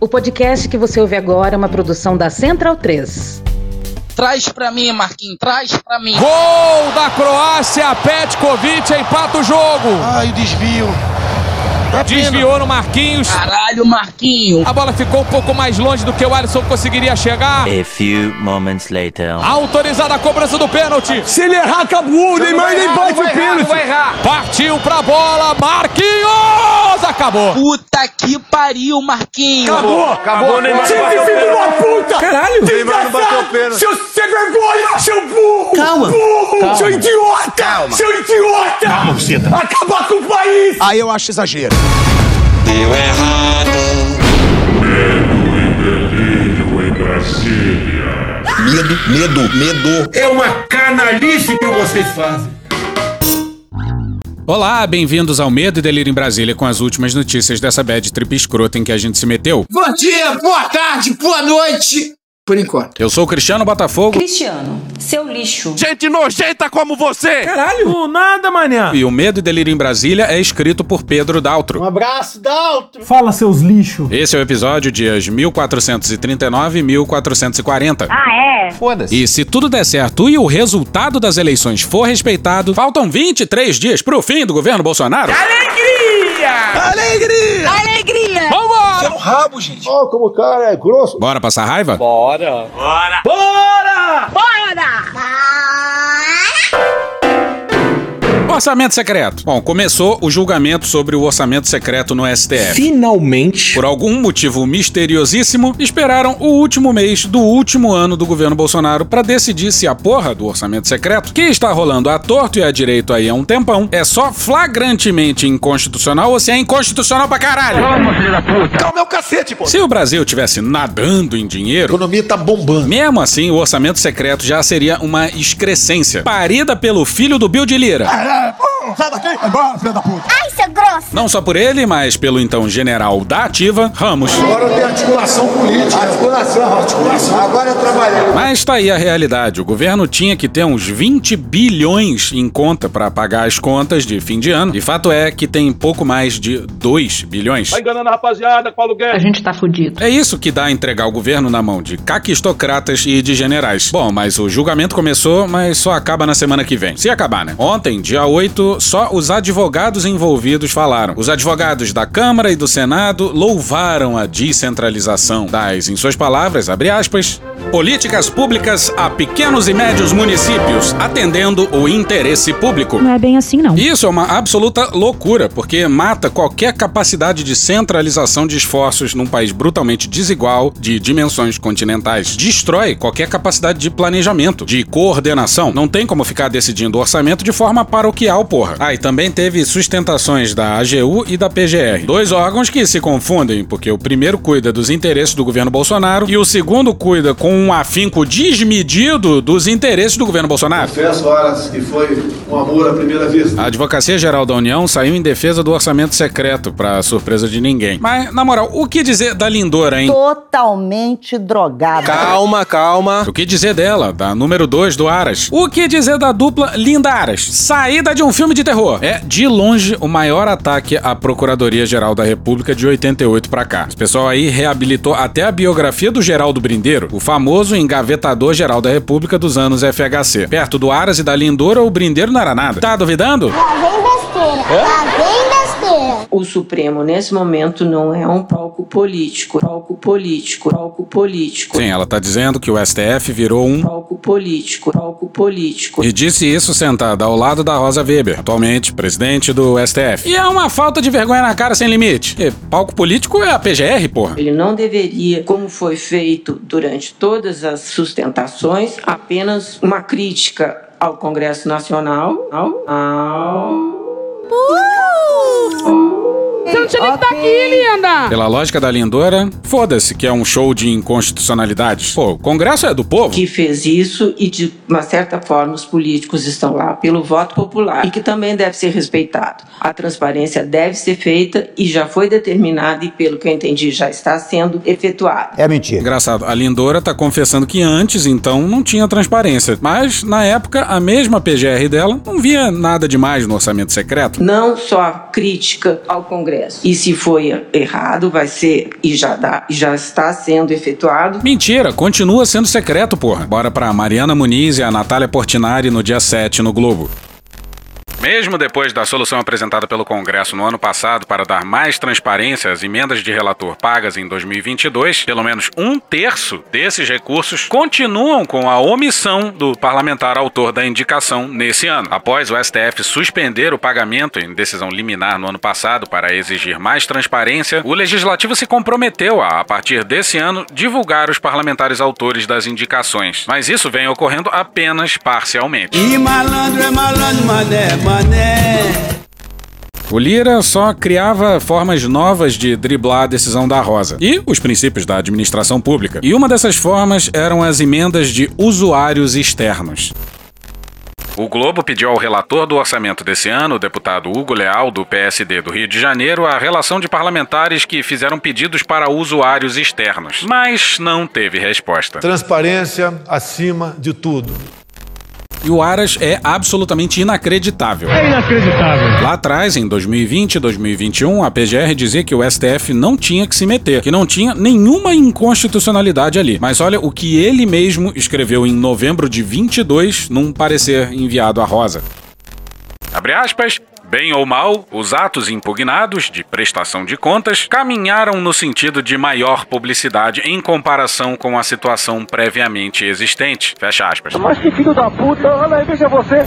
O podcast que você ouve agora é uma produção da Central 3. Traz pra mim, Marquinhos, traz pra mim. Gol da Croácia, Petkovic empata o jogo. Ai, desvio. É Desviou no Marquinhos. Caralho, Marquinhos. A bola ficou um pouco mais longe do que o Alisson conseguiria chegar. A few moments later. Autorizada a cobrança do pênalti. Se ele errar, acabou. O Neymar nem bate o pênalti. Vai errar. Partiu pra bola, Marquinhos! Acabou. Puta que pariu, Marquinhos. Acabou. Acabou, Neymar. Time de filho de uma puta. Caralho. Neymar não bateu o pênalti. Seu sem vergonha, seu burro. Calma. Burro. Seu idiota. Calma. Seu idiota. Calma. Acabar com o país. Aí eu acho exagero. Deu errado. Medo, medo, medo. É uma canalice que vocês fazem. Olá, bem-vindos ao Medo e Delírio em Brasília com as últimas notícias dessa bad trip escrota em que a gente se meteu. Bom dia, boa tarde, boa noite. Por enquanto. Eu sou o Cristiano Botafogo Cristiano, seu lixo. Gente nojenta como você! Caralho! nada, manhã! E o Medo e Delírio em Brasília é escrito por Pedro Daltro. Um abraço, Daltro. Fala, seus lixos! Esse é o episódio dias 1439 e 1440. Ah, é? Foda-se. E se tudo der certo e o resultado das eleições for respeitado, faltam 23 dias pro fim do governo Bolsonaro. Alegria! Alegria! Vambora! É um rabo, gente. Ó, como o cara é grosso. Bora passar raiva? Orçamento secreto. Bom, começou o julgamento sobre o orçamento secreto no STF. Finalmente. Por algum motivo misteriosíssimo, esperaram o último mês do último ano do governo Bolsonaro pra decidir se a porra do orçamento secreto, que está rolando a torto e a direito aí há um tempão, é só flagrantemente inconstitucional ou se é inconstitucional pra caralho. Calma, é o cacete, pô. Se o Brasil tivesse nadando em A dinheiro, economia tá bombando. mesmo assim o orçamento secreto já seria uma excrescência, parida pelo filho do Bill de Lira. alive. Sai daqui. Agora, filho da puta. Ai, seu grosso! Não só por ele, mas pelo então general da ativa, Ramos. Agora tem articulação política. Articulação, articulação. Agora é trabalhar. Mas tá aí a realidade. O governo tinha que ter uns 20 bilhões em conta pra pagar as contas de fim de ano. E fato é que tem pouco mais de 2 bilhões. enganando a rapaziada com aluguel. A gente tá fudido. É isso que dá a entregar o governo na mão de caquistocratas e de generais. Bom, mas o julgamento começou, mas só acaba na semana que vem. Se acabar, né? Ontem, dia 8, só os advogados envolvidos falaram. Os advogados da Câmara e do Senado louvaram a descentralização das, em suas palavras, abre aspas, políticas públicas a pequenos e médios municípios, atendendo o interesse público. Não é bem assim, não. Isso é uma absoluta loucura, porque mata qualquer capacidade de centralização de esforços num país brutalmente desigual, de dimensões continentais. Destrói qualquer capacidade de planejamento, de coordenação. Não tem como ficar decidindo o orçamento de forma paroquial, porra. Ah, e também teve sustentações da AGU e da PGR. Dois órgãos que se confundem, porque o primeiro cuida dos interesses do governo Bolsonaro e o segundo cuida com um afinco desmedido dos interesses do governo Bolsonaro. Confesso, horas, que foi um amor à primeira vista. A Advocacia Geral da União saiu em defesa do orçamento secreto, pra surpresa de ninguém. Mas, na moral, o que dizer da Lindora, hein? Totalmente drogada. Calma, calma. O que dizer dela, da número 2 do Aras? O que dizer da dupla Linda Aras? Saída de um filme de terror. É, de longe, o maior ataque à Procuradoria-Geral da República de 88 pra cá. Esse pessoal aí reabilitou até a biografia do Geraldo Brindeiro, o famoso engavetador-geral da República dos anos FHC. Perto do Aras e da Lindora, o Brindeiro não era nada. Tá duvidando? Vem besteira. Lá vem besteira. O Supremo, nesse momento, não é um palco político. Palco político. Palco político. Sim, ela tá dizendo que o STF virou um Palco político. Palco político. E disse isso sentada ao lado da Rosa Weber, atualmente presidente do STF. E é uma falta de vergonha na cara sem limite. E palco político é a PGR, porra. Ele não deveria, como foi feito durante todas as sustentações, apenas uma crítica ao Congresso Nacional, ao, ao Oh. Você não tinha nem que estar aqui, linda! Pela lógica da Lindora, foda-se que é um show de inconstitucionalidades. Pô, o Congresso é do povo. que fez isso e de uma certa forma os políticos estão lá pelo voto popular e que também deve ser respeitado. A transparência deve ser feita e já foi determinada e pelo que eu entendi já está sendo efetuada. É mentira. Engraçado, a Lindora tá confessando que antes, então, não tinha transparência. Mas, na época, a mesma PGR dela não via nada demais no orçamento secreto. Não só crítica ao Congresso, Congresso. E se foi errado, vai ser e já, dá, já está sendo efetuado. Mentira, continua sendo secreto, porra. Bora pra Mariana Muniz e a Natália Portinari no dia 7 no Globo. Mesmo depois da solução apresentada pelo Congresso no ano passado para dar mais transparência às emendas de relator pagas em 2022, pelo menos um terço desses recursos continuam com a omissão do parlamentar autor da indicação nesse ano. Após o STF suspender o pagamento em decisão liminar no ano passado para exigir mais transparência, o legislativo se comprometeu a, a partir desse ano, divulgar os parlamentares autores das indicações. Mas isso vem ocorrendo apenas parcialmente. E malandro é malandro, mané. O Lira só criava formas novas de driblar a decisão da Rosa e os princípios da administração pública. E uma dessas formas eram as emendas de usuários externos. O Globo pediu ao relator do orçamento desse ano, o deputado Hugo Leal, do PSD do Rio de Janeiro, a relação de parlamentares que fizeram pedidos para usuários externos, mas não teve resposta. Transparência acima de tudo. E o Aras é absolutamente inacreditável. É inacreditável. Lá atrás, em 2020 e 2021, a PGR dizia que o STF não tinha que se meter, que não tinha nenhuma inconstitucionalidade ali. Mas olha o que ele mesmo escreveu em novembro de 22 num parecer enviado à Rosa. Abre aspas. Bem ou mal, os atos impugnados de prestação de contas caminharam no sentido de maior publicidade em comparação com a situação previamente existente. Fecha aspas. Mas que filho da puta, olha aí, veja você.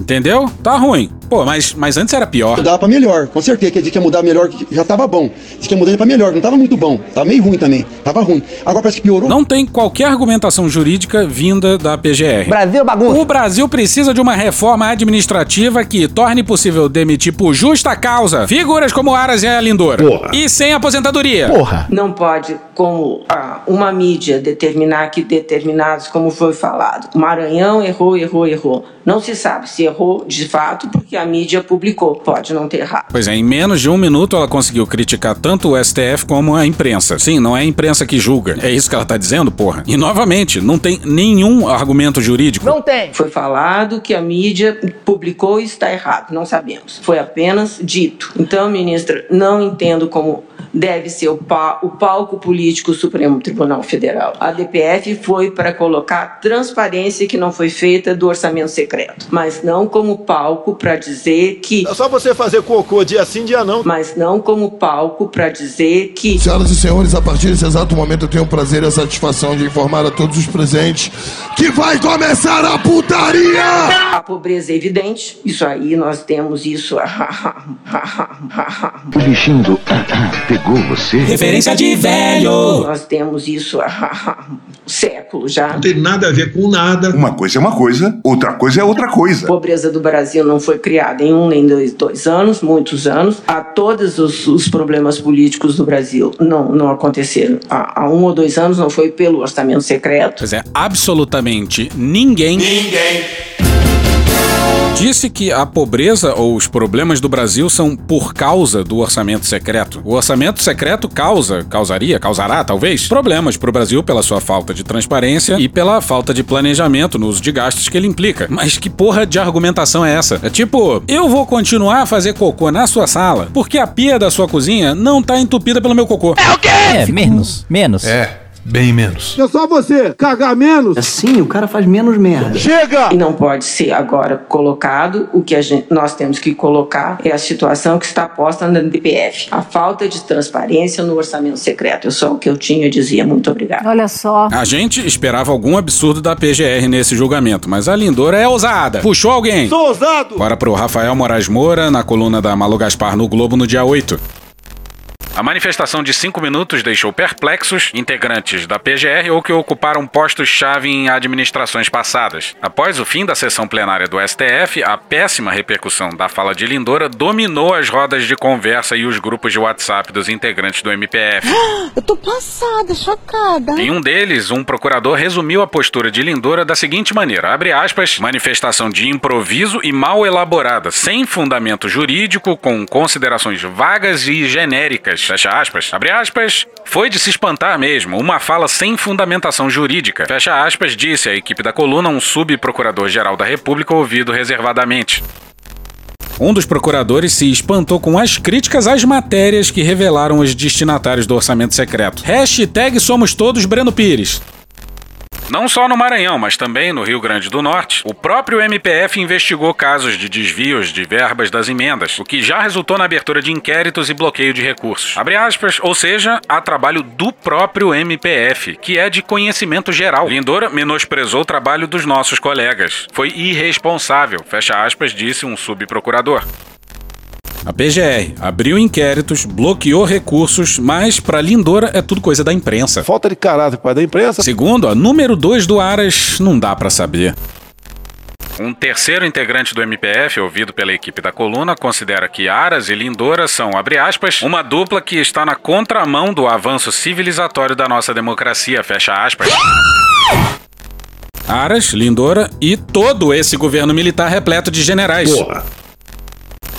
Entendeu? Tá ruim. Pô, mas, mas antes era pior. Mudava pra melhor, com certeza. Que disse que ia mudar melhor, que já tava bom. Disse que ia mudar pra melhor, não tava muito bom. Tava meio ruim também. Tava ruim. Agora parece que piorou. Não tem qualquer argumentação jurídica vinda da PGR. Brasil bagunça. O Brasil precisa de uma reforma administrativa que torne possível demitir por justa causa figuras como Aras e a Lindora. Porra. E sem aposentadoria. Porra. Não pode, como ah, uma mídia, determinar que determinados, como foi falado, o Maranhão errou, errou, errou. Não se sabe se errou de fato porque a mídia publicou. Pode não ter errado. Pois é, em menos de um minuto ela conseguiu criticar tanto o STF como a imprensa. Sim, não é a imprensa que julga. É isso que ela tá dizendo, porra. E novamente, não tem nenhum argumento jurídico. Não tem. Foi falado que a mídia publicou e está errado. Não sabemos. Foi apenas dito. Então, ministra, não entendo como deve ser o, pa o palco político do Supremo Tribunal Federal. A DPF foi para colocar transparência que não foi feita do orçamento secreto, mas não como palco para dizer que. É só você fazer cocô dia sim, dia não. Mas não como palco para dizer que. Senhoras e senhores, a partir desse exato momento eu tenho o prazer e a satisfação de informar a todos os presentes que vai começar a putaria! A pobreza é evidente, isso aí nós temos isso. O bichinho do pegou você? Referência de velho. Nós temos isso há séculos já. Não tem nada a ver com nada. Uma coisa é uma coisa, outra coisa é outra coisa. A pobreza do Brasil não foi criada em um nem dois, dois anos, muitos anos. Há todos os, os problemas políticos do Brasil não, não aconteceram há, há, um ou dois anos, não foi pelo orçamento secreto. Pois é, absolutamente ninguém. Ninguém disse que a pobreza ou os problemas do Brasil são por causa do orçamento secreto. O orçamento secreto causa, causaria, causará talvez, problemas para o Brasil pela sua falta de transparência e pela falta de planejamento no uso de gastos que ele implica. Mas que porra de argumentação é essa? É tipo, eu vou continuar a fazer cocô na sua sala porque a pia da sua cozinha não tá entupida pelo meu cocô. É o quê? É, menos, menos. É. Bem menos. É só você cagar menos. Assim, o cara faz menos merda. Chega! E não pode ser agora colocado. O que gente, nós temos que colocar é a situação que está posta na DPF. A falta de transparência no orçamento secreto. É só o que eu tinha a dizer. Muito obrigado. Olha só. A gente esperava algum absurdo da PGR nesse julgamento, mas a Lindora é ousada. Puxou alguém. Sou ousado! Bora pro Rafael Moraes Moura, na coluna da Malu Gaspar no Globo no dia 8. A manifestação de cinco minutos deixou perplexos integrantes da PGR ou que ocuparam postos-chave em administrações passadas. Após o fim da sessão plenária do STF, a péssima repercussão da fala de Lindora dominou as rodas de conversa e os grupos de WhatsApp dos integrantes do MPF. Eu tô passada, chocada. Em um deles, um procurador resumiu a postura de Lindora da seguinte maneira: abre aspas, manifestação de improviso e mal elaborada, sem fundamento jurídico, com considerações vagas e genéricas fecha aspas, abre aspas, foi de se espantar mesmo, uma fala sem fundamentação jurídica, fecha aspas, disse a equipe da coluna um subprocurador-geral da República ouvido reservadamente. Um dos procuradores se espantou com as críticas às matérias que revelaram os destinatários do orçamento secreto. Hashtag somos todos Breno Pires. Não só no Maranhão, mas também no Rio Grande do Norte, o próprio MPF investigou casos de desvios de verbas das emendas, o que já resultou na abertura de inquéritos e bloqueio de recursos. Abre aspas, ou seja, há trabalho do próprio MPF, que é de conhecimento geral. Lindora menosprezou o trabalho dos nossos colegas. Foi irresponsável, fecha aspas, disse um subprocurador. A PGR abriu inquéritos, bloqueou recursos, mas para Lindora é tudo coisa da imprensa. Falta de caráter para da imprensa. Segundo, a número 2 do Aras não dá para saber. Um terceiro integrante do MPF, ouvido pela equipe da coluna, considera que Aras e Lindora são, abre aspas, uma dupla que está na contramão do avanço civilizatório da nossa democracia, fecha aspas. Aras, Lindora e todo esse governo militar repleto de generais. Porra.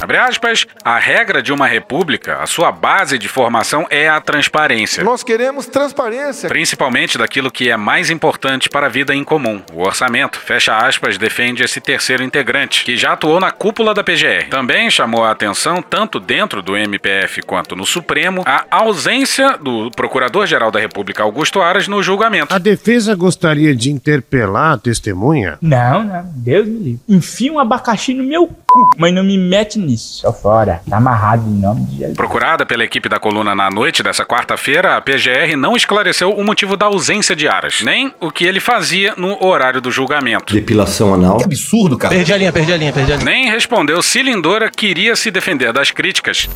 Abre aspas, a regra de uma república, a sua base de formação é a transparência. Nós queremos transparência. Principalmente daquilo que é mais importante para a vida em comum, o orçamento. Fecha aspas, defende esse terceiro integrante, que já atuou na cúpula da PGR. Também chamou a atenção, tanto dentro do MPF quanto no Supremo, a ausência do Procurador-Geral da República, Augusto Aras, no julgamento. A defesa gostaria de interpelar a testemunha? Não, não, Deus me livre. Enfia um abacaxi no meu cu, mas não me mete Só fora. Tá amarrado em nome de Jesus. Procurada pela equipe da coluna na noite dessa quarta-feira, a PGR não esclareceu o motivo da ausência de Aras, nem o que ele fazia no horário do julgamento. Depilação anal. Que absurdo, cara. Perdi a linha, perdi a linha, perdi a linha. Nem respondeu se Lindora queria se defender das críticas.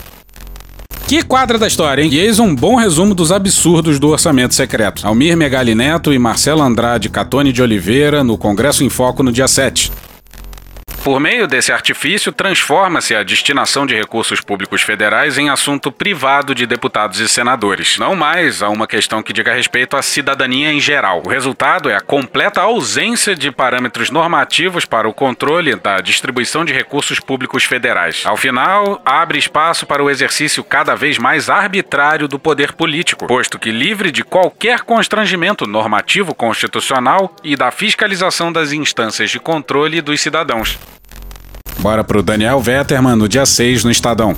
Que quadra da história, hein? E eis um bom resumo dos absurdos do orçamento secreto. Almir Megali Neto e Marcelo Andrade Catone de Oliveira no Congresso em Foco no dia 7. Por meio desse artifício, transforma-se a destinação de recursos públicos federais em assunto privado de deputados e senadores, não mais a uma questão que diga respeito à cidadania em geral. O resultado é a completa ausência de parâmetros normativos para o controle da distribuição de recursos públicos federais. Ao final, abre espaço para o exercício cada vez mais arbitrário do poder político, posto que livre de qualquer constrangimento normativo constitucional e da fiscalização das instâncias de controle dos cidadãos. Bora pro Daniel Vetterman no dia 6 no Estadão.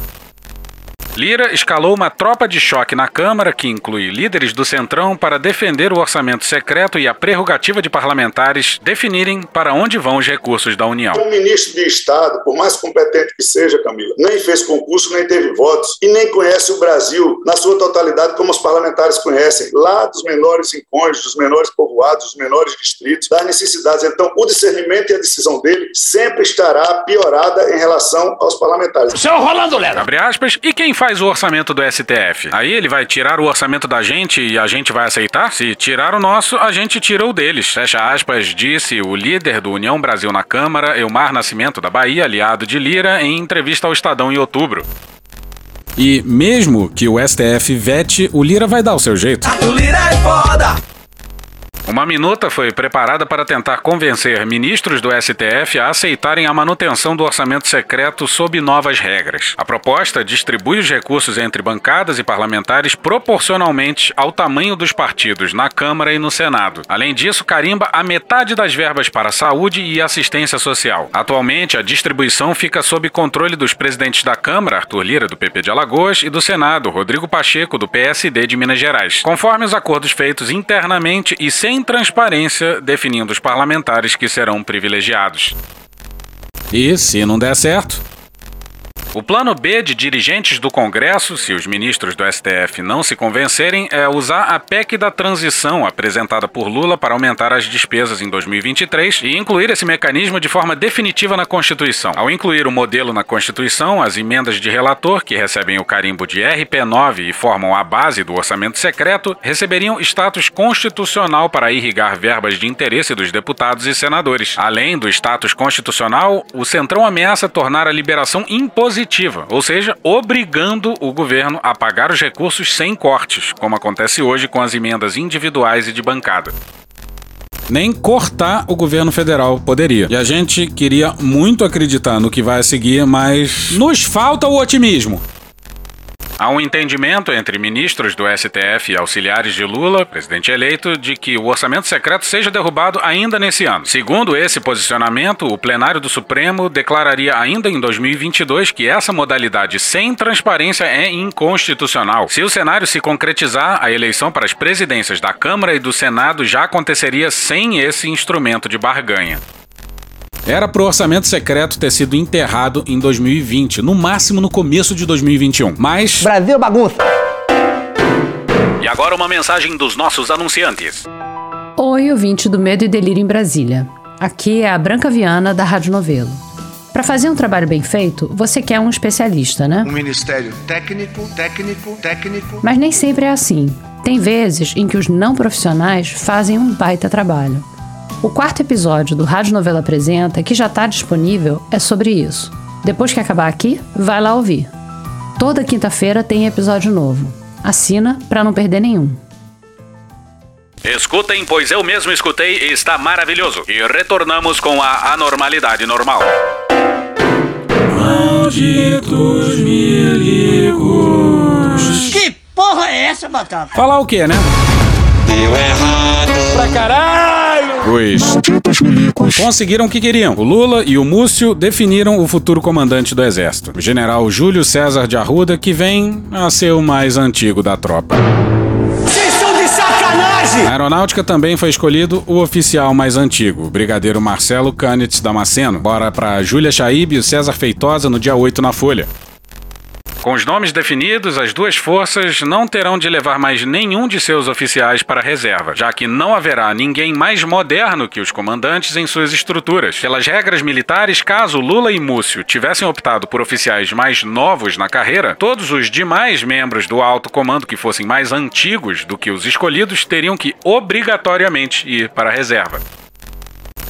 Lira escalou uma tropa de choque na Câmara, que inclui líderes do Centrão, para defender o orçamento secreto e a prerrogativa de parlamentares definirem para onde vão os recursos da União. O ministro de Estado, por mais competente que seja, Camila, nem fez concurso, nem teve votos e nem conhece o Brasil na sua totalidade como os parlamentares conhecem, lá dos menores rincões, dos menores povoados, dos menores distritos, das necessidades. Então, o discernimento e a decisão dele sempre estará piorada em relação aos parlamentares. Seu Rolando Lero. Abre aspas, e quem faz o orçamento do STF? Aí ele vai tirar o orçamento da gente e a gente vai aceitar? Se tirar o nosso, a gente tira o deles. Fecha aspas, disse o líder do União Brasil na Câmara, Elmar Nascimento da Bahia, aliado de Lira, em entrevista ao Estadão em outubro. E mesmo que o STF vete, o Lira vai dar o seu jeito. O Lira é foda! Uma minuta foi preparada para tentar convencer ministros do STF a aceitarem a manutenção do orçamento secreto sob novas regras. A proposta distribui os recursos entre bancadas e parlamentares proporcionalmente ao tamanho dos partidos na Câmara e no Senado. Além disso, carimba a metade das verbas para saúde e assistência social. Atualmente, a distribuição fica sob controle dos presidentes da Câmara, Arthur Lira, do PP de Alagoas, e do Senado, Rodrigo Pacheco, do PSD de Minas Gerais, conforme os acordos feitos internamente e sem transparência, definindo os parlamentares que serão privilegiados. E, se não der certo, o plano B de dirigentes do Congresso, se os ministros do STF não se convencerem, é usar a PEC da transição apresentada por Lula para aumentar as despesas em 2023 e incluir esse mecanismo de forma definitiva na Constituição. Ao incluir o modelo na Constituição, as emendas de relator, que recebem o carimbo de RP9 e formam a base do orçamento secreto, receberiam status constitucional para irrigar verbas de interesse dos deputados e senadores. Além do status constitucional, o Centrão ameaça tornar a liberação impositiva ou seja, obrigando o governo a pagar os recursos sem cortes, como acontece hoje com as emendas individuais e de bancada. Nem cortar o governo federal poderia. E a gente queria muito acreditar no que vai seguir, mas nos falta o otimismo. Há um entendimento entre ministros do STF e auxiliares de Lula, presidente eleito, de que o orçamento secreto seja derrubado ainda nesse ano. Segundo esse posicionamento, o plenário do Supremo declararia ainda em 2022 que essa modalidade sem transparência é inconstitucional. Se o cenário se concretizar, a eleição para as presidências da Câmara e do Senado já aconteceria sem esse instrumento de barganha. Era pro orçamento secreto ter sido enterrado em 2020, no máximo no começo de 2021. Mas. Brasil bagunça! E agora uma mensagem dos nossos anunciantes. Oi, ouvinte do Medo e Delírio em Brasília. Aqui é a Branca Viana, da Rádio Novelo. Para fazer um trabalho bem feito, você quer um especialista, né? Um ministério técnico, técnico, técnico. Mas nem sempre é assim. Tem vezes em que os não profissionais fazem um baita trabalho. O quarto episódio do Rádio Novela Apresenta, que já está disponível, é sobre isso. Depois que acabar aqui, vai lá ouvir. Toda quinta-feira tem episódio novo. Assina para não perder nenhum. Escutem, pois eu mesmo escutei e está maravilhoso. E retornamos com a anormalidade normal. Malditos milicos. Que porra é essa, Batata? Falar o quê, né? Deu errado. Pra caralho! Os conseguiram o que queriam. O Lula e o Múcio definiram o futuro comandante do exército, o general Júlio César de Arruda, que vem a ser o mais antigo da tropa. Vocês são de sacanagem! Na aeronáutica também foi escolhido o oficial mais antigo, o brigadeiro Marcelo Canitz Damasceno. Bora pra Júlia Chaib e o César Feitosa no dia 8 na Folha. Com os nomes definidos, as duas forças não terão de levar mais nenhum de seus oficiais para a reserva, já que não haverá ninguém mais moderno que os comandantes em suas estruturas. Pelas regras militares, caso Lula e Múcio tivessem optado por oficiais mais novos na carreira, todos os demais membros do alto comando que fossem mais antigos do que os escolhidos teriam que obrigatoriamente ir para a reserva.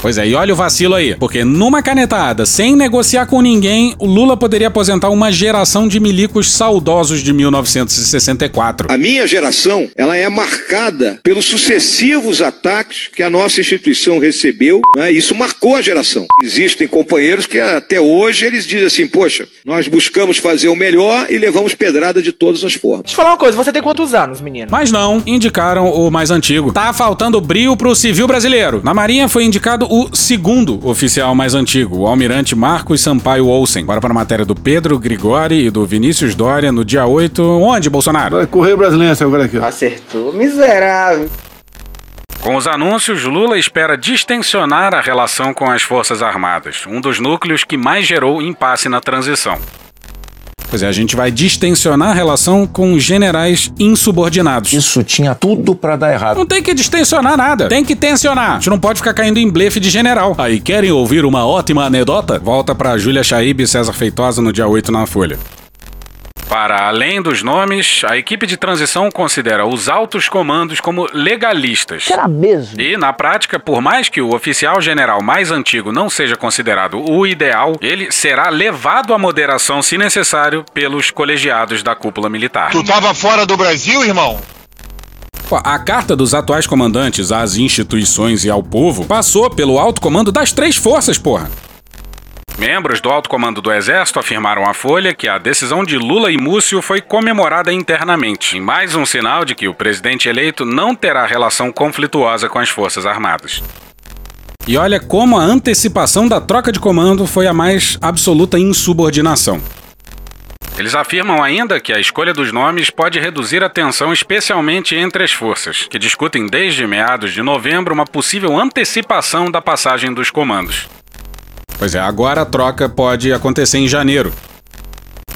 Pois é, e olha o vacilo aí, porque numa canetada, sem negociar com ninguém, o Lula poderia aposentar uma geração de milicos saudosos de 1964. A minha geração, ela é marcada pelos sucessivos ataques que a nossa instituição recebeu, né? Isso marcou a geração. Existem companheiros que até hoje eles dizem assim, poxa, nós buscamos fazer o melhor e levamos pedrada de todas as formas. Deixa eu falar uma coisa, você tem quantos anos, menino? Mas não, indicaram o mais antigo. Tá faltando brio pro civil brasileiro. Na Marinha foi indicado o segundo oficial mais antigo, o almirante Marcos Sampaio Olsen. Bora para a matéria do Pedro Grigori e do Vinícius Dória no dia 8. Onde, Bolsonaro? Correio Brasileiro agora aqui. Acertou, miserável. Com os anúncios, Lula espera distensionar a relação com as Forças Armadas, um dos núcleos que mais gerou impasse na transição. Pois é, a gente vai distensionar a relação com generais insubordinados. Isso tinha tudo para dar errado. Não tem que distensionar nada, tem que tensionar. A gente não pode ficar caindo em blefe de general. Aí, querem ouvir uma ótima anedota? Volta pra Júlia Chaib e César Feitosa no dia 8 na Folha. Para além dos nomes, a equipe de transição considera os altos comandos como legalistas. Será mesmo? E, na prática, por mais que o oficial general mais antigo não seja considerado o ideal, ele será levado à moderação, se necessário, pelos colegiados da cúpula militar. Tu tava fora do Brasil, irmão? A carta dos atuais comandantes às instituições e ao povo passou pelo alto comando das três forças, porra. Membros do alto comando do Exército afirmaram à Folha que a decisão de Lula e Múcio foi comemorada internamente, em mais um sinal de que o presidente eleito não terá relação conflituosa com as Forças Armadas. E olha como a antecipação da troca de comando foi a mais absoluta insubordinação. Eles afirmam ainda que a escolha dos nomes pode reduzir a tensão, especialmente entre as forças, que discutem desde meados de novembro uma possível antecipação da passagem dos comandos. Pois é, agora a troca pode acontecer em janeiro.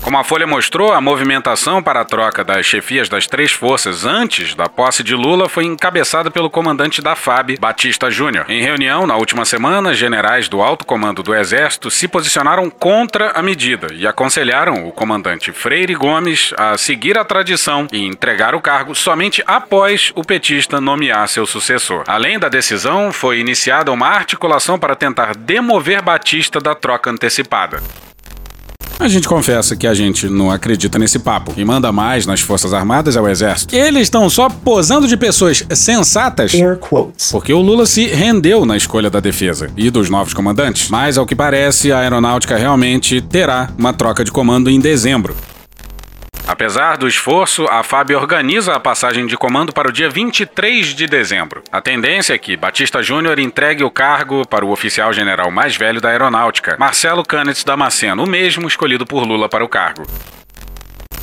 Como a Folha mostrou, a movimentação para a troca das chefias das três forças antes da posse de Lula foi encabeçada pelo comandante da FAB, Batista Júnior. Em reunião na última semana, generais do alto comando do Exército se posicionaram contra a medida e aconselharam o comandante Freire Gomes a seguir a tradição e entregar o cargo somente após o petista nomear seu sucessor. Além da decisão, foi iniciada uma articulação para tentar demover Batista da troca antecipada. A gente confessa que a gente não acredita nesse papo. Quem manda mais nas Forças Armadas é o Exército. Eles estão só posando de pessoas sensatas. Porque o Lula se rendeu na escolha da defesa e dos novos comandantes. Mas, ao que parece, a aeronáutica realmente terá uma troca de comando em dezembro. Apesar do esforço, a FAB organiza a passagem de comando para o dia 23 de dezembro. A tendência é que Batista Júnior entregue o cargo para o oficial general mais velho da aeronáutica, Marcelo Canetz Damasceno, o mesmo escolhido por Lula para o cargo.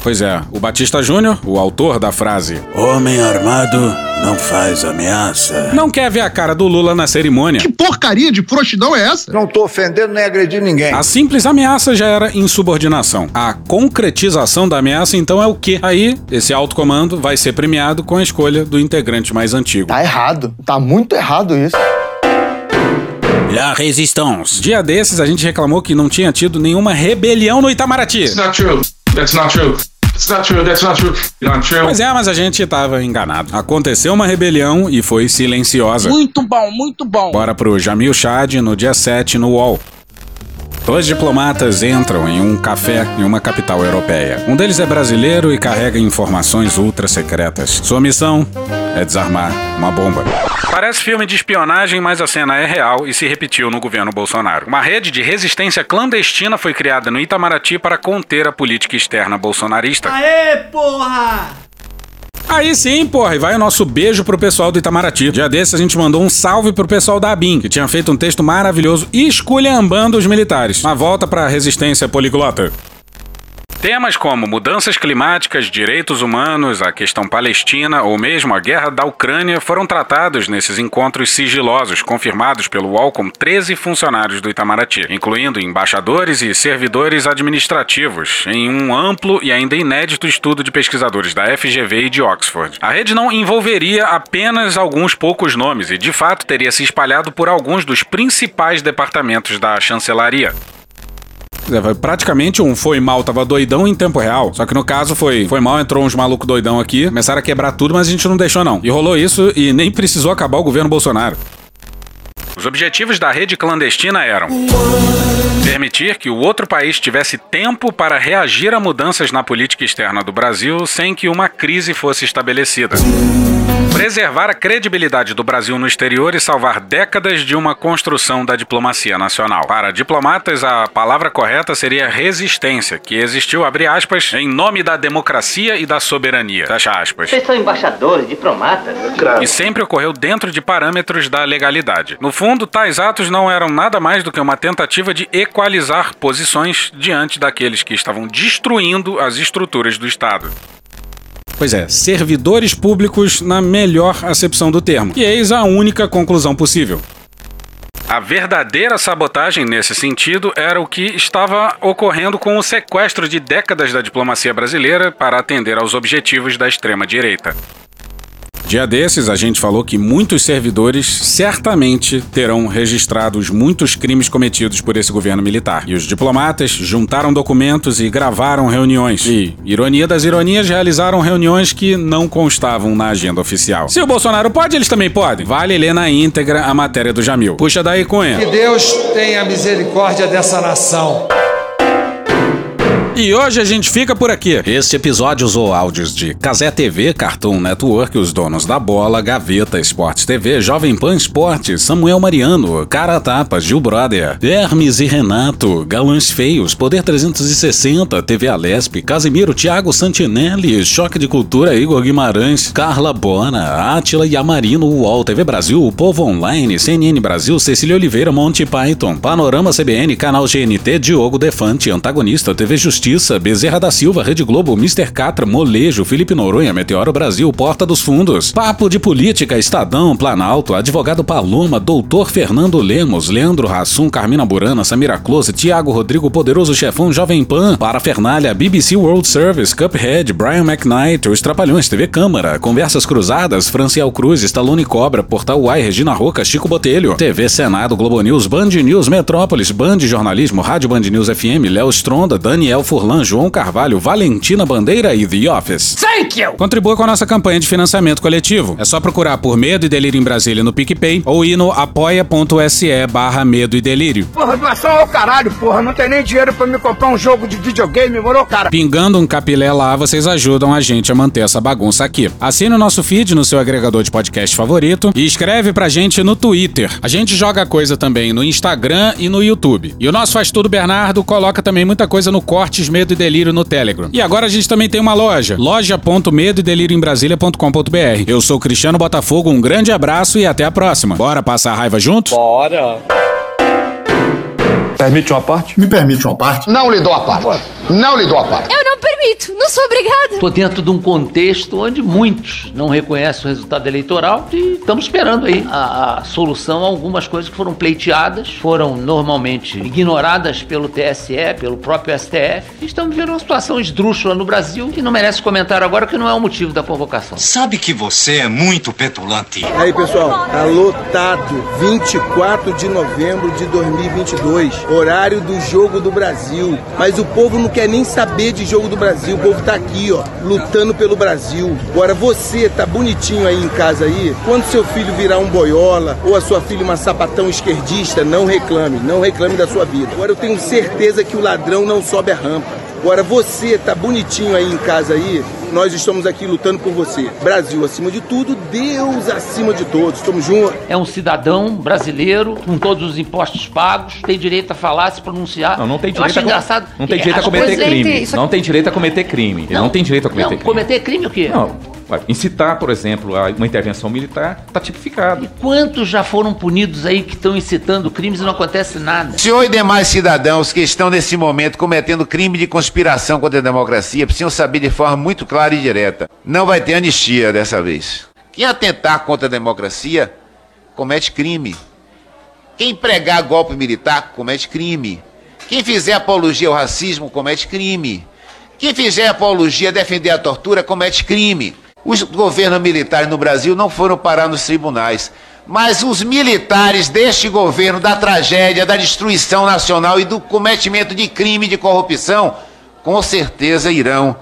Pois é, o Batista Júnior, o autor da frase Homem armado não faz ameaça. não quer ver a cara do Lula na cerimônia. Que porcaria de frouxidão é essa? Não tô ofendendo nem agredindo ninguém. A simples ameaça já era insubordinação. A concretização da ameaça, então, é o quê? Aí, esse alto comando vai ser premiado com a escolha do integrante mais antigo. Tá errado. Tá muito errado isso. La Resistance. Dia desses, a gente reclamou que não tinha tido nenhuma rebelião no Itamaraty. That's not true. That's not true. That's not true. That's not true. Not true. Pois é, mas a gente tava enganado. Aconteceu uma rebelião e foi silenciosa. Muito bom, muito bom. Bora pro Jamil Chad no dia 7 no UOL. Dois diplomatas entram em um café em uma capital europeia. Um deles é brasileiro e carrega informações ultra secretas. Sua missão é desarmar uma bomba. Parece filme de espionagem, mas a cena é real e se repetiu no governo Bolsonaro. Uma rede de resistência clandestina foi criada no Itamaraty para conter a política externa bolsonarista. Aê, porra! Aí sim, porra, e vai o nosso beijo pro pessoal do Itamaraty. Dia desse a gente mandou um salve pro pessoal da ABIN, que tinha feito um texto maravilhoso esculhambando os militares. Uma volta pra resistência poliglota. Temas como mudanças climáticas, direitos humanos, a questão palestina ou mesmo a guerra da Ucrânia foram tratados nesses encontros sigilosos, confirmados pelo UOL com 13 funcionários do Itamaraty, incluindo embaixadores e servidores administrativos, em um amplo e ainda inédito estudo de pesquisadores da FGV e de Oxford. A rede não envolveria apenas alguns poucos nomes e, de fato, teria se espalhado por alguns dos principais departamentos da chancelaria. Praticamente um foi mal, tava doidão em tempo real. Só que no caso foi, foi mal, entrou uns malucos doidão aqui, começaram a quebrar tudo, mas a gente não deixou não. E rolou isso e nem precisou acabar o governo Bolsonaro. Os objetivos da rede clandestina eram permitir que o outro país tivesse tempo para reagir a mudanças na política externa do Brasil sem que uma crise fosse estabelecida. Preservar a credibilidade do Brasil no exterior e salvar décadas de uma construção da diplomacia nacional. Para diplomatas, a palavra correta seria resistência, que existiu, abre aspas, em nome da democracia e da soberania. Fecha aspas. Vocês são embaixadores, diplomatas? E sempre ocorreu dentro de parâmetros da legalidade. No fundo, tais atos não eram nada mais do que uma tentativa de equalizar posições diante daqueles que estavam destruindo as estruturas do Estado. Pois é, servidores públicos na melhor acepção do termo. E eis a única conclusão possível. A verdadeira sabotagem nesse sentido era o que estava ocorrendo com o sequestro de décadas da diplomacia brasileira para atender aos objetivos da extrema-direita. Dia desses, a gente falou que muitos servidores certamente terão registrados muitos crimes cometidos por esse governo militar. E os diplomatas juntaram documentos e gravaram reuniões. E, ironia das ironias, realizaram reuniões que não constavam na agenda oficial. Se o Bolsonaro pode, eles também podem. Vale ler na íntegra a matéria do Jamil. Puxa daí, Cunha. Que Deus tenha misericórdia dessa nação. E hoje a gente fica por aqui. Este episódio usou áudios de Casé TV, Cartoon Network, Os Donos da Bola, Gaveta, Esportes TV, Jovem Pan Esportes, Samuel Mariano, Cara Tapa, Gil Brother, Hermes e Renato, Galãs Feios, Poder 360, TV Alesp, Casimiro, Thiago Santinelli, Choque de Cultura, Igor Guimarães, Carla Bona, Átila Yamarino, UOL, TV Brasil, O Povo Online, CNN Brasil, Cecília Oliveira, Monty Python, Panorama CBN, Canal GNT, Diogo Defante, Antagonista, TV Justiça, Bezerra da Silva, Rede Globo, Mr. Catra, Molejo, Felipe Noronha, Meteoro Brasil, Porta dos Fundos, Papo de Política, Estadão, Planalto, Advogado Paloma, Doutor Fernando Lemos, Leandro Rassum, Carmina Burana, Samira Close, Tiago Rodrigo, Poderoso Chefão, Jovem Pan, Parafernália, BBC World Service, Cuphead, Brian McKnight, Os Trapalhões, TV Câmara, Conversas Cruzadas, Franciel Cruz, Stallone Cobra, Portal Uai, Regina Roca, Chico Botelho, TV Senado, Globo News, Band News, Metrópolis, Band Jornalismo, Rádio Band News FM, Léo Stronda, Daniel Furlan, João Carvalho, Valentina Bandeira e The Office. Thank you! Contribua com a nossa campanha de financiamento coletivo. É só procurar por Medo e Delírio em Brasília no PicPay ou ir no apoia.se barra Medo e Delírio. Porra, doação ao caralho, porra. Não tem nem dinheiro pra me comprar um jogo de videogame, morou, cara? Pingando um capilé lá, vocês ajudam a gente a manter essa bagunça aqui. Assine o nosso feed no seu agregador de podcast favorito e escreve pra gente no Twitter. A gente joga coisa também no Instagram e no YouTube. E o nosso Faz Tudo Bernardo coloca também muita coisa no corte Podcasts Medo e Delírio no Telegram. E agora a gente também tem uma loja, loja.medoedelirioembrasilha.com.br. Eu sou Cristiano Botafogo, um grande abraço e até a próxima. Bora passar a raiva junto? Bora! Permite uma parte? Me permite uma parte? Não lhe dou a parte. Não lhe dou a parte. Eu não permito, não sou obrigada. Estou dentro de um contexto onde muitos não reconhecem o resultado eleitoral e estamos esperando aí a, a, solução a algumas coisas que foram pleiteadas, foram normalmente ignoradas pelo TSE, pelo próprio STF. E estamos vendo uma situação esdrúxula no Brasil que não merece comentário agora, que não é o motivo da convocação. Sabe que você é muito petulante. Aí, pessoal, tá lotado. 24 de novembro de 2022, horário do Jogo do Brasil. Mas o povo não quer nem saber de Jogo do Brasil. O povo tá aqui, ó, lutando pelo Brasil. Agora você tá bonitinho aí em casa aí. Quando seu filho virar um boiola ou a sua filha uma sapatão esquerdista, não reclame, não reclame da sua vida. Agora eu tenho certeza que o ladrão não sobe a rampa. Agora você tá bonitinho aí em casa aí, nós estamos aqui lutando por você. Brasil acima de tudo, Deus acima de todos. Estamos juntos. É um cidadão brasileiro com todos os impostos pagos, tem direito a falar, se pronunciar. Não, não tem Eu direito acho a engraçado. Não tem direito a cometer crime. Não tem direito a cometer crime. Ele não tem direito a cometer crime. cometer crime o quê? Não. Incitar, por exemplo, a uma intervenção militar está tipificado. Quantos já foram punidos aí que estão incitando crimes e não acontece nada? Senhor e demais cidadãos que estão nesse momento cometendo crime de conspiração contra a democracia precisam saber de forma muito clara e direta: não vai ter anistia dessa vez. Quem atentar contra a democracia comete crime. Quem pregar golpe militar comete crime. Quem fizer apologia ao racismo comete crime. Quem fizer apologia a defender a tortura comete crime. Os governos militares no Brasil não foram parar nos tribunais. Mas os militares deste governo, da tragédia, da destruição nacional e do cometimento de crime de corrupção, com certeza irão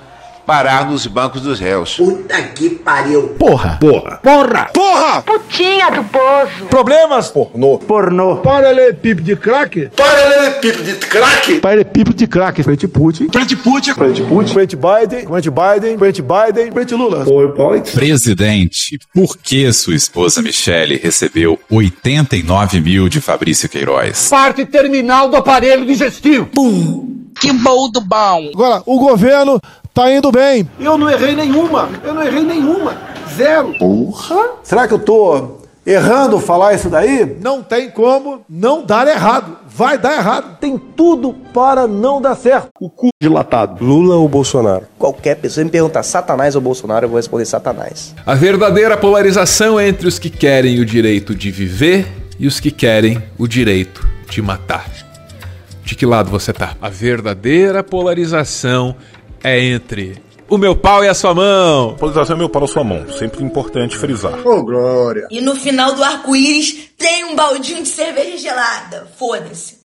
parar nos bancos dos réus. Puta que pariu. Porra! Porra! Porra! Porra! Putinha do poço. Problemas? Pornô. Pornô. Paralelepípedo de crack? Paralelepípedo de crack? Paralelepípedo de crack. Frente Putin. Frente Putin. Frente Putin. Frente Biden. Frente Biden. Frente Biden. Frente Lula. Presidente, por que sua esposa Michele recebeu 89 mil de Fabrício Queiroz? Parte terminal do aparelho digestivo. Pum. Que bom do bom. Agora, o governo tá indo bem. Eu não errei nenhuma. Eu não errei nenhuma. Zero. Porra. Será que eu tô errando falar isso daí? Não tem como não dar errado. Vai dar errado. Tem tudo para não dar certo. O cu dilatado. Lula ou Bolsonaro? Qualquer pessoa me perguntar Satanás ou Bolsonaro, eu vou responder Satanás. A verdadeira polarização é entre os que querem o direito de viver e os que querem o direito de matar. De que lado você tá? A verdadeira polarização é entre o meu pau e a sua mão. Polarização é meu pau na sua mão. Sempre importante frisar. Ô, Glória. E no final do arco-íris tem um baldinho de cerveja gelada. Foda-se.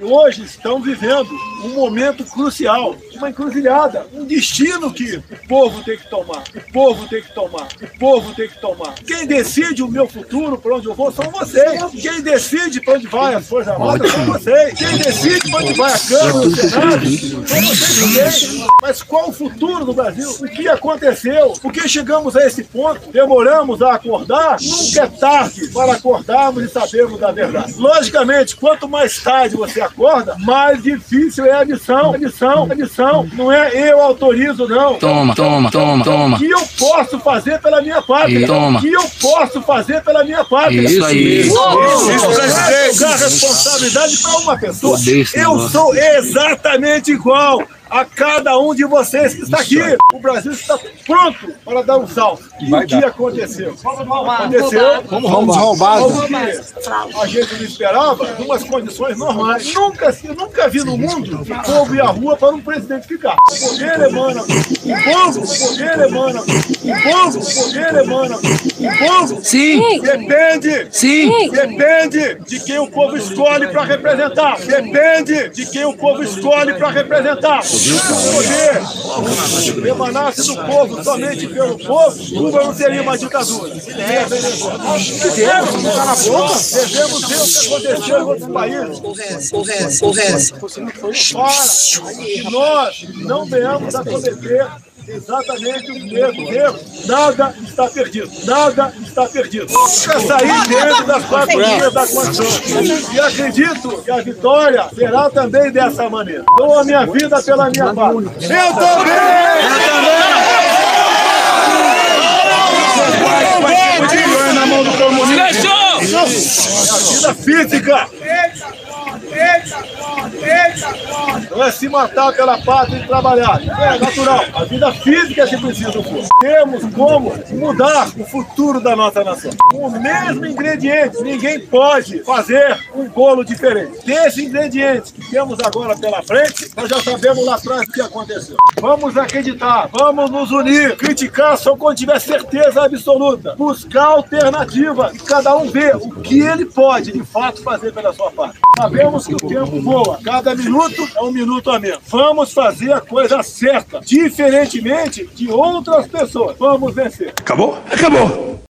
E hoje estão vivendo um momento crucial, uma encruzilhada, um destino que o povo tem que tomar, o povo tem que tomar, o povo tem que tomar. Quem decide o meu futuro, para onde eu vou, são vocês. Quem decide para onde vai as Forças Armadas são vocês. Quem decide para onde vai a Câmara, o Senado, são vocês também. Mas qual o futuro do Brasil? O que aconteceu? Por que chegamos a esse ponto? Demoramos a acordar? Nunca é tarde para acordarmos e sabermos da verdade. Logicamente, quanto mais tarde você acorda, mais difícil é a missão. A missão, a missão. Não é eu autorizo, não. Toma, toma, toma, toma. O que eu posso fazer pela minha pátria? E toma. O que eu posso fazer pela minha pátria? Isso aí. Isso, Isso, isso, jogar responsabilidade para uma pessoa. Eu sou exatamente igual a cada um de vocês que está aqui. O Brasil está pronto para dar um salto. E o que aconteceu? Aconteceu. Fomos roubados. Algo que a gente não esperava, numas condições normais. Nunca, se- nunca vi no mundo o povo ir à rua para um presidente ficar. O poder emana. O povo, o poder emana. O povo, o poder emana. O povo. Sim. Depende. Sim. Depende de quem o povo escolhe para representar. Depende de quem o povo escolhe para representar. Se o poder emanasse do povo, somente pelo povo, Cuba não seria uma ditadura. Devemos ficar na boca. Devemos ver o que aconteceu em outros países. Para que nós não venhamos a cometer exatamente os mesmos erros. Nada está perdido. Nada está perdido. Nunca sair dentro das quatro linhas da Constituição. E acredito que a vitória será também dessa maneira. Dou a minha vida pela minha pátria. Eu também! Eu também! na mão do comunista. A vida física. Não é se matar pela pátria e trabalhar. É natural. A vida física é que precisa do. Temos como mudar o futuro da nossa nação. Com o mesmo ingrediente. Ninguém pode fazer um bolo diferente. Desses ingredientes que temos agora pela frente, nós já sabemos lá atrás o que aconteceu. Vamos acreditar, vamos nos unir, criticar só quando tiver certeza absoluta, buscar alternativa e cada um ver o que ele pode de fato fazer pela sua parte. Sabemos que o tempo voa, cada minuto é um minuto a menos. Vamos fazer a coisa certa, diferentemente de outras pessoas. Vamos vencer. Acabou? Acabou!